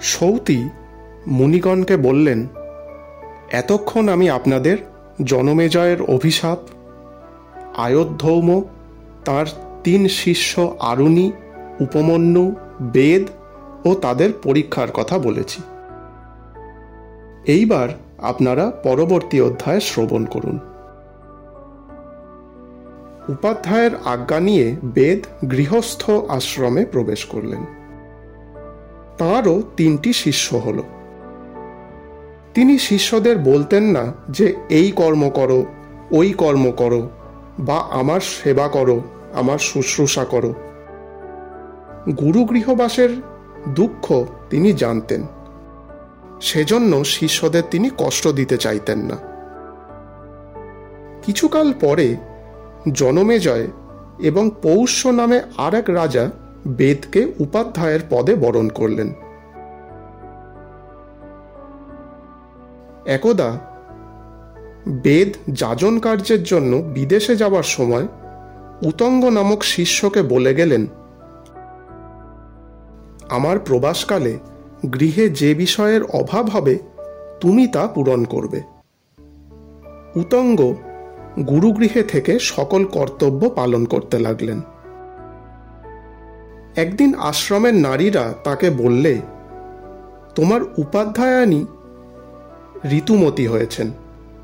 সৌতি মুনিগণকে বললেন, এতক্ষণ আমি আপনাদের জনমেজয়ের অভিশাপ, আয়োধ্যৌম, তার তিন শিষ্য আরুণী, উপমন্যু, বেদ ও তাদের পরীক্ষার কথা বলেছি। এইবার আপনারা পরবর্তী অধ্যায় শ্রবণ করুন। উপাধ্যায়ের আজ্ঞা নিয়ে বেদ গৃহস্থ আশ্রমে প্রবেশ করলেন। তাঁরও তিনটি শিষ্য হল। তিনি শিষ্যদের বলতেন না যে, এই কর্ম করো, ওই কর্ম করো, বা আমার সেবা করো, আমার শুশ্রূষা করো। গুরু গৃহবাসের দুঃখ তিনি জানতেন। সেজন্য শিষ্যদের তিনি কষ্ট দিতে চাইতেন না। কিছুকাল পরে জনমেজয় এবং পৌষ্য নামে আর এক রাজা বেদকে উপাধ্যায়ের পদে বরণ করলেন। একদা বেদ যাজন কার্যের জন্য বিদেশে যাবার সময় উতঙ্গ নামক শিষ্যকে বলে গেলেন, আমার প্রবাসকালে গৃহে যে বিষয়ের অভাব হবে, তুমি তা পূরণ করবে। উতঙ্গ গুরুগৃহে থেকে সকল কর্তব্য পালন করতে লাগলেন। একদিন আশ্রমের নারীরা তাকে বললে, তোমার উপাধ্যায়ানী ঋতুমতি হয়েছেন,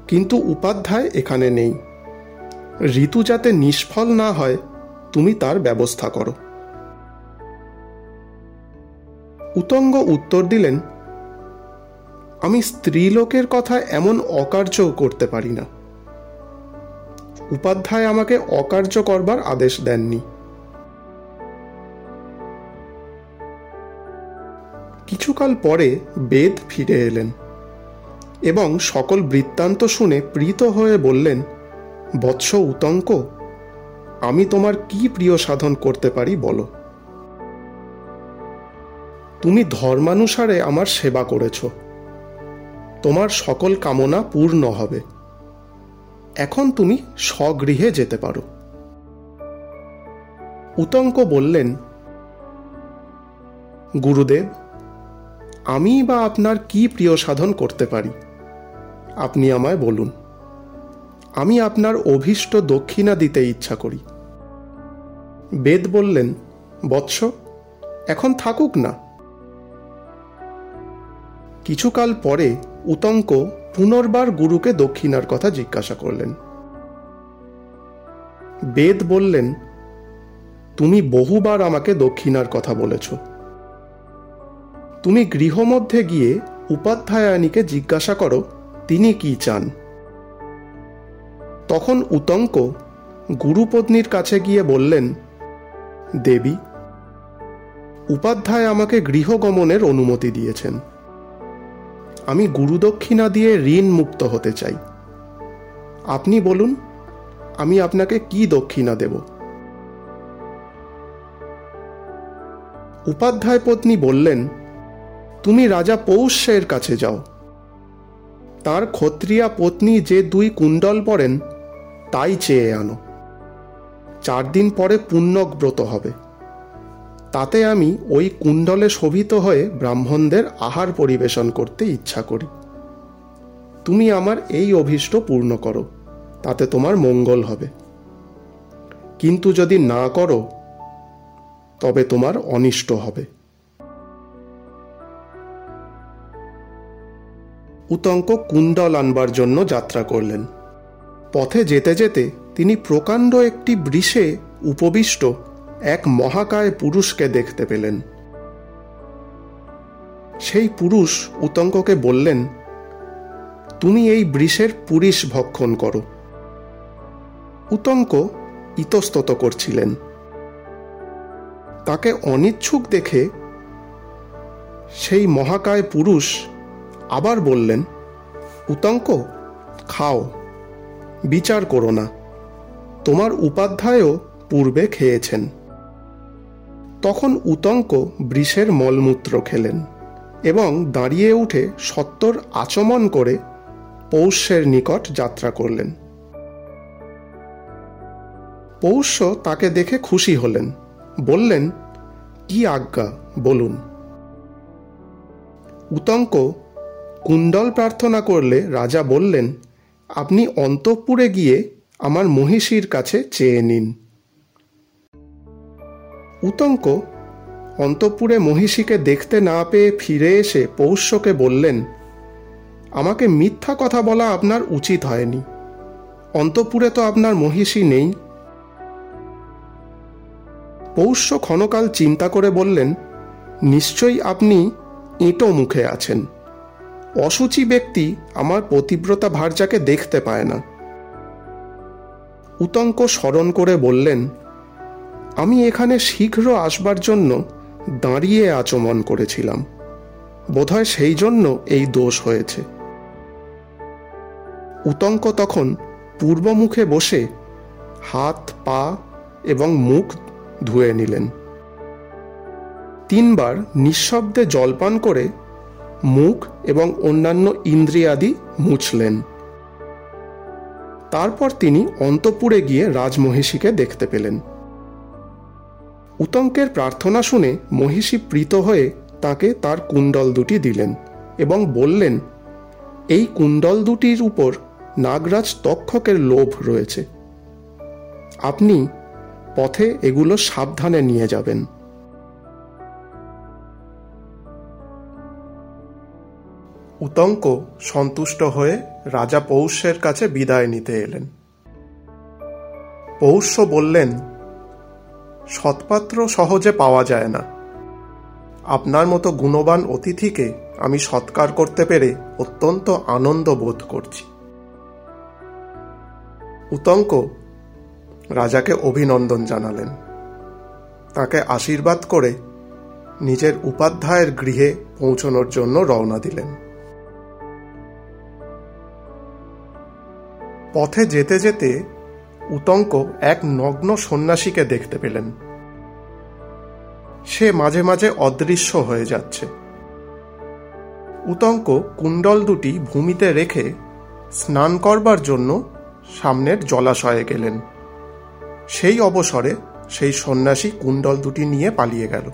কিন্তু উপাধ্যায় এখানে নেই। ঋতু যাতে নিষ্ফল না হয়, তুমি তার ব্যবস্থা করো। উতঙ্গ উত্তর দিলেন, আমি স্ত্রীলোকের কথা এমন অকার্য করতে পারি না। উপাধ্যায় আমাকে অকার্য করবার আদেশ দেননি। কিছুকাল পরে বেদ ফিরে এলেন এবং সকল বৃত্তান্ত শুনে প্রীত হয়ে বললেন, বৎস উতঙ্ক, আমি তোমার কি প্রিয় সাধন করতে পারি বলো। তুমি ধর্মানুসারে আমার সেবা করেছ। তোমার সকল কামনা পূর্ণ হবে। এখন তুমি স্বগৃহে যেতে পারো। উতঙ্ক বললেন, গুরুদেব আমি বা আপনার কি প্রিয় সাধন করতে পারি? আপনি আমায় বলুন। আমি আপনার অভীষ্ট দক্ষিণা দিতে ইচ্ছা করি। বেদ বললেন, বৎস, এখন থাকুক না। কিছুকাল পরে উতঙ্ক পুনর্বার গুরুকে দক্ষিণার কথা জিজ্ঞাসা করলেন। বেদ বললেন, তুমি বহুবার আমাকে দক্ষিণার কথা বলেছ। তুমি গৃহমধ্যে গিয়ে উপাধ্যায়ানীকে জিজ্ঞাসা করো, তিনি কি চান। তখন উতঙ্ক গুরুপত্নীর কাছে গিয়ে বললেন, দেবী, উপাধ্যায় আমাকে গৃহগমনের অনুমতি দিয়েছেন। আমি গুরুদক্ষিণা দিয়ে ঋণ মুক্ত হতে চাই। আপনি বলুন, আমি আপনাকে কি দক্ষিণা দেব? উপাধ্যায় পত্নী বললেন তুমি রাজা পৌষ্যের কাছে যাও। তার ক্ষত্রিয়া পত্নী যে দুই কুণ্ডল পড়েন তাই চেয়ে আনো। চার দিন পরে পুণ্যব্রত হবে। তাতে আমি ওই কুণ্ডলে শোভিত হয়ে ব্রাহ্মণদের আহার পরিবেশন করতে ইচ্ছা করি। তুমি আমার এই অভীষ্ট পূর্ণ করো, তাতে তোমার মঙ্গল হবে। কিন্তু যদি না করো, তবে তোমার অনিষ্ট হবে। উতঙ্ক কুণ্ডল আনবার জন্য যাত্রা করলেন। পথে যেতে যেতে তিনি প্রকাণ্ড একটি বৃষে উপবিষ্ট এক মহাকায় পুরুষকে দেখতে পেলেন। সেই পুরুষ উতঙ্ককে বললেন, তুমি এই বৃষের পুরিশ ভক্ষণ করো। উতঙ্ক ইতস্তত করছিলেন। তাকে অনিচ্ছুক দেখে সেই মহাকায় পুরুষ আবার বললেন, উতঙ্ক, খাও, বিচার করো না। তোমার উপাধ্যায়ও পূর্বে খেয়েছেন। তখন উতঙ্ক বৃষের মলমূত্র খেলেন এবং দাঁড়িয়ে উঠে সত্তর আচমন করে পৌষ্যের নিকট যাত্রা করলেন। পৌষ্য তাকে দেখে খুশি হলেন, বললেন, কি আজ্ঞা, বলুন। উতঙ্ক কুণ্ডল প্রার্থনা করলে রাজা বললেন, আপনি অন্তঃপুরে গিয়ে আমার মহিষীর কাছে চেয়ে নিন। উতঙ্ক অন্তঃপুরে মহিষীকে দেখতে না পেয়ে ফিরে এসে পৌষ্যকে বললেন, আমাকে মিথ্যা কথা বলা আপনার উচিত হয়নি। অন্তপুরে তো আপনার মহিষী নেই। পৌষ্য ক্ষণকাল চিন্তা করে বললেন, নিশ্চয়ই আপনি ইঁটো মুখে আছেন। অসুচি ব্যক্তি আমার পতিব্রতা ভার্যাকে দেখতে পায় না। উতঙ্ক স্মরণ করে বললেন, আমি এখানে শীঘ্র আসবার জন্য দাঁড়িয়ে আচমন করেছিলাম। বোধহয় সেই জন্য এই দোষ হয়েছে উতঙ্ক তখন পূর্বমুখে বসে হাত, পা এবং মুখ ধুয়ে নিলেন। তিনবার নিঃশব্দে জলপান করে মুখ এবং অন্যান্য ইন্দ্রিয়াদি মুছলেন। তারপর তিনি অন্তপুরে গিয়ে রাজমহিষীকে দেখতে পেলেন। উতঙ্কের প্রার্থনা শুনে মহিষী প্রীত হয়ে তাকে তার কুণ্ডল দুটি দিলেন এবং বললেন, এই কুণ্ডল দুটির উপর নাগরাজ তক্ষকের লোভ রয়েছে। আপনি পথে এগুলো সাবধানে নিয়ে যাবেন। উতঙ্ক সন্তুষ্ট হয়ে রাজা পৌষ্যের কাছে বিদায় নিতে এলেন। পৌষ্য বললেন, সৎপাত্র সহজে পাওয়া যায় না। আপনার মতো গুণবান অতিথিকে আমি সৎকার করতে পেরে অত্যন্ত আনন্দ বোধ করছি উতঙ্ক রাজাকে অভিনন্দন জানালেন। তাকে আশীর্বাদ করে নিজের উপাধ্যায়ের গৃহে পৌঁছনোর জন্য রওনা দিলেন। পথে যেতে যেতে উতঙ্ক এক নগ্ন সন্ন্যাসীকে দেখতে পেলেন। সে মাঝে মাঝে অদৃশ্য হয়ে যাচ্ছে। উতঙ্ক কুণ্ডল দুটি ভূমিতে রেখে স্নান করবার জন্য সামনের জলাশয়ে গেলেন। সেই অবসরে সেই সন্ন্যাসী কুণ্ডল দুটি নিয়ে পালিয়ে গেল।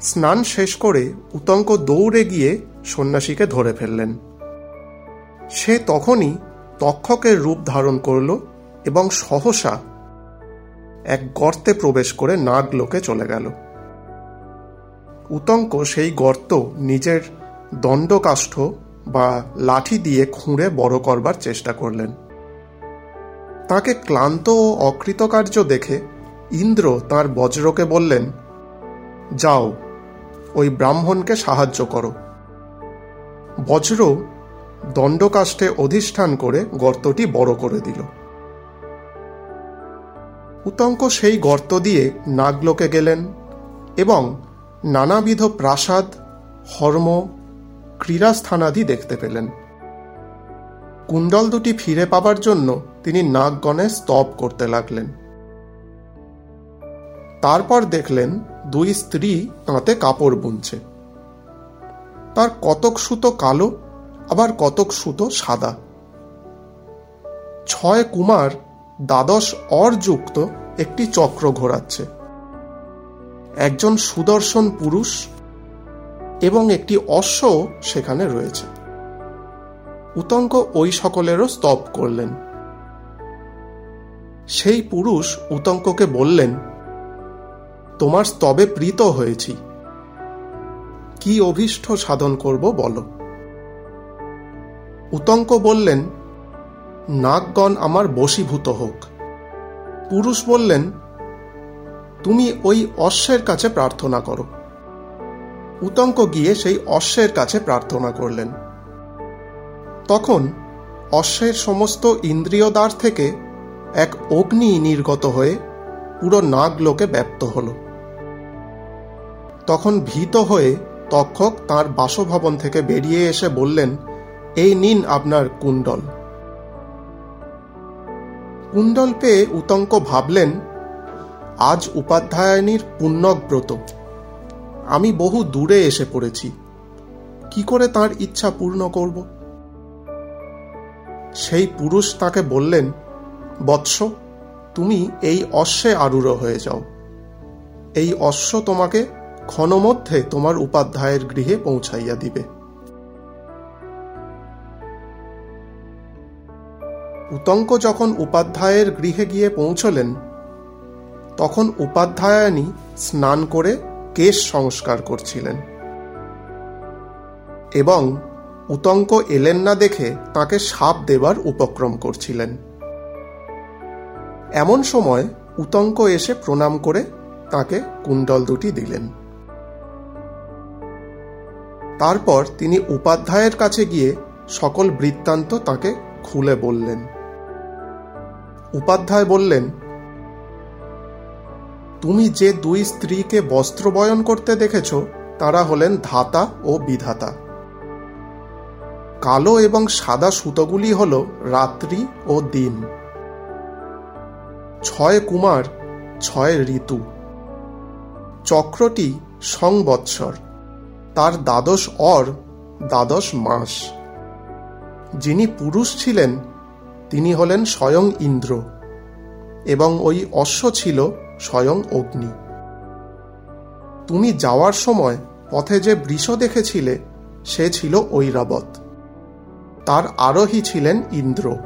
স্নান শেষ করে উতঙ্ক দৌড়ে গিয়ে সন্ন্যাসীকে ধরে ফেললেন। সে তখনই তক্ষকের রূপ ধারণ করল এবং সহসা এক গর্তে প্রবেশ করে নাগলোকে চলে গেল। উতঙ্ক সেই গর্ত নিজের দণ্ডকাষ্ঠ বা লাঠি দিয়ে খুঁড়ে বড় করবার চেষ্টা করলেন। তাকে ক্লান্ত ও অকৃতকার্য দেখে ইন্দ্র তার বজ্রকে বললেন, যাও, ওই ব্রাহ্মণকে সাহায্য করো। বজ্র দণ্ডকাষ্ঠে অধিষ্ঠান করে গর্তটি বড় করে দিল। উতঙ্ক সেই গর্ত দিয়ে নাগলোকে গেলেন এবং নানাবিধ প্রাসাদ, হর্ম, ক্রীড়াস্থানাদি দেখতে পেলেন। কুণ্ডল দুটি ফিরে পাবার জন্য তিনি নাগগণে স্তব করতে লাগলেন। তারপর দেখলেন দুই স্ত্রী তাঁতে কাপড় বুনছে। তার কতক সুতো কালো আবার কতক সুতো সাদা। ছয় কুমার দ্বাদশ অরযুক্ত একটি চক্র ঘোরাচ্ছে। একজন সুদর্শন পুরুষ এবং একটি অশ্ব সেখানে রয়েছে। উতঙ্ক ওই সকলেরও স্তব করলেন। সেই পুরুষ উতঙ্ককে বললেন, তোমার স্তবে প্রীত হয়েছি। কি অভীষ্ট সাধন করব বলো? উতঙ্ক বললেন, নাগগণ আমার বশীভূত হোক। পুরুষ বললেন, তুমি ওই অশ্বের কাছে প্রার্থনা করো। উতঙ্ক গিয়ে সেই অশ্বের কাছে প্রার্থনা করলেন। তখন অশ্বের সমস্ত ইন্দ্রিয় দ্বার থেকে এক অগ্নি নির্গত হয়ে পুরো নাগলোকে ব্যপ্ত হল। তখন ভীত হয়ে তক্ষক তার বাসভবন থেকে বেরিয়ে এসে বললেন এই নিন আপনার কুণ্ডল। কুণ্ডল পেয়ে উতঙ্ক ভাবলেন, আজ উপাধ্যায়নীর পুণ্যব্রত। আমি বহু দূরে এসে পড়েছি। কি করে তার ইচ্ছা পূর্ণ করব? সেই পুরুষ তাকে বললেন, বৎস, তুমি এই অশ্বে আরূঢ় হয়ে যাও। এই অশ্ব তোমাকে ক্ষণমধ্যে তোমার উপাধ্যায়ের গৃহে পৌঁছাইয়া দিবে। উতঙ্ক যখন উপাধ্যায়ের গৃহে গিয়ে পৌঁছলেন, তখন উপাধ্যায়ানী স্নান করে কেশ সংস্কার করছিলেন। এবং উতঙ্ক এলেন না দেখে তাকে সাপ দেবার উপক্রম করছিলেন। এমন সময় উতঙ্ক এসে প্রণাম করে তাকে কুণ্ডল দুটি দিলেন। তারপর তিনি উপাধ্যায়ের কাছে গিয়ে সকল বৃত্তান্ত তাকে খুলে বললেন। উপাধ্যায় বললেন, তুমি যে দুই স্ত্রীকে বস্ত্র বয়ন করতে দেখেছ, তারা হলেন ধাতা ও বিধাতা। কালো এবং সাদা সুতোগুলি হল রাত্রি ও দিন। ছয় কুমার, ছয় ঋতু। চক্রটি সংবৎসর। তার দ্বাদশ অর, দ্বাদশ মাস। যিনি পুরুষ ছিলেন তিনি হলেন স্বয়ং ইন্দ্র, এবং ওই অশ্ব ছিল স্বয়ং অগ্নি। তুমি যাওয়ার সময় পথে যে বৃষ দেখেছিলে, সে ছিল ঐরাবত। তার আরোহী ছিলেন ইন্দ্র।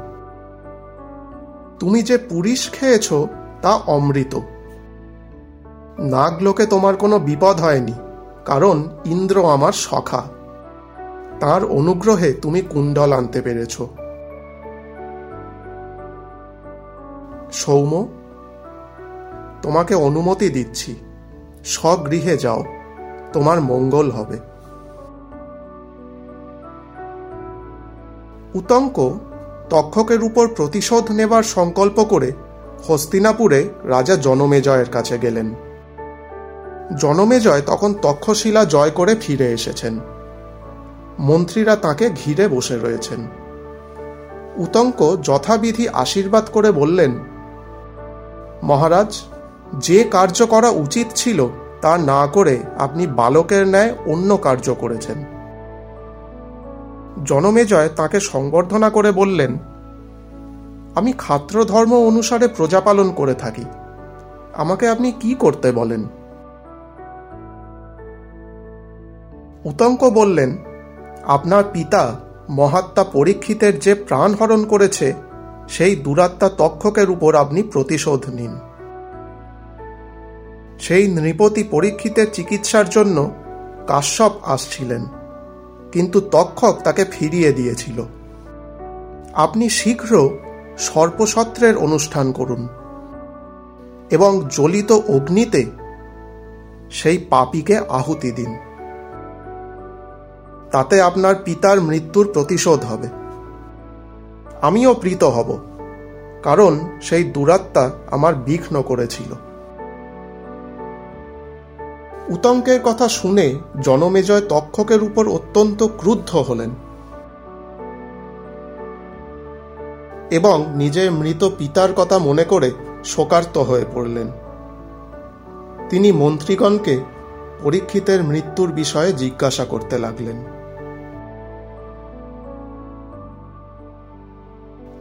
তুমি যে পুরিশ খেয়েছ, তা অমৃত। নাগলোকে তোমার কোনো বিপদ হয়নি, কারণ ইন্দ্র আমার সখা। তার অনুগ্রহে তুমি কুণ্ডল আনতে পেরেছ। সৌম তোমাকে অনুমতি দিচ্ছি। স্বগৃহে যাও, তোমার মঙ্গল হবে। উতঙ্ক তক্ষকের উপর প্রতিশোধ নেবার সংকল্প করে হস্তিনাপুরে রাজা জনমেজয়ের কাছে গেলেন। জনমেজয় তখন তক্ষশিলা জয় করে ফিরে এসেছেন। মন্ত্রীরা তাকে ঘিরে বসে রয়েছেন। উতঙ্ক যথাবিধি আশীর্বাদ করে বললেন মহারাজ, যে কার্য করা উচিত ছিল তা না করে আপনি বালকের ন্যায় অন্য কার্য করেছেন। জনমেজয় তাকে সংবর্ধনা করে বললেন, আমি খাত্র ধর্ম অনুসারে প্রজা পালন করে থাকি। আমাকে আপনি কি করতে বলেন? উতঙ্ক বললেন, আপনার পিতা মহাত্মা পরীক্ষিতের যে প্রাণ হরণ করেছে সেই দুরাত্মা তক্ষকের উপর আপনি প্রতিশোধ নিন। সেই নৃপতি পরীক্ষিতের চিকিৎসার জন্য কাশ্যপ আসছিলেন, কিন্তু তক্ষক তাকে ফিরিয়ে দিয়েছিল। আপনি শীঘ্র সর্পসত্রের অনুষ্ঠান করুন এবং জ্বলিত অগ্নিতে সেই পাপিকে আহুতি দিন। তাতে আপনার পিতার মৃত্যুর প্রতিশোধ হবে। আমিও প্রীত হব, কারণ সেই দুরাত্মা আমার বিঘ্ন করেছিল। উতঙ্কের কথা শুনে জনমেজয় তক্ষকের উপর অত্যন্ত ক্রুদ্ধ হলেন এবং নিজের মৃত পিতার কথা মনে করে শোকার্ত হয়ে পড়লেন। তিনি মন্ত্রীগণকে পরীক্ষিতের মৃত্যুর বিষয়ে জিজ্ঞাসা করতে লাগলেন।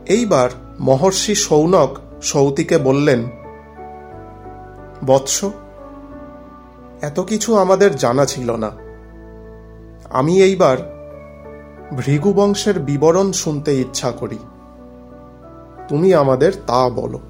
এইবার মহর্ষি সৌনক সৌতিকে বললেন, বৎস, এত কিছু আমাদের জানা ছিল না। আমি এইবার ভৃগুবংশের বিবরণ শুনতে ইচ্ছা করি। তুমি আমাদের তা বলো।